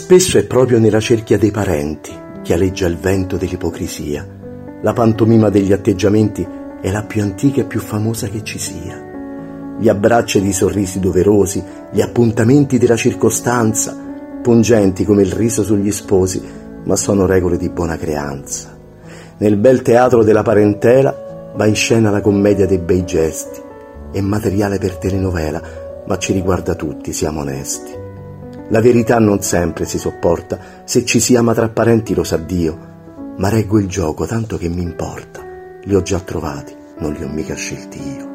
Spesso è proprio nella cerchia dei parenti che aleggia il vento dell'ipocrisia. La pantomima degli atteggiamenti è la più antica e più famosa che ci sia. Gli abbracci ed i sorrisi doverosi, gli appuntamenti della circostanza, pungenti come il riso sugli sposi, ma sono regole di buona creanza. Nel bel teatro della parentela va in scena la commedia dei bei gesti. È materiale per telenovela, ma ci riguarda tutti, siamo onesti. La verità non sempre si sopporta, se ci si ama tra parenti lo sa Dio, ma reggo il gioco tanto che mi importa. Li ho già trovati, non li ho mica scelti io.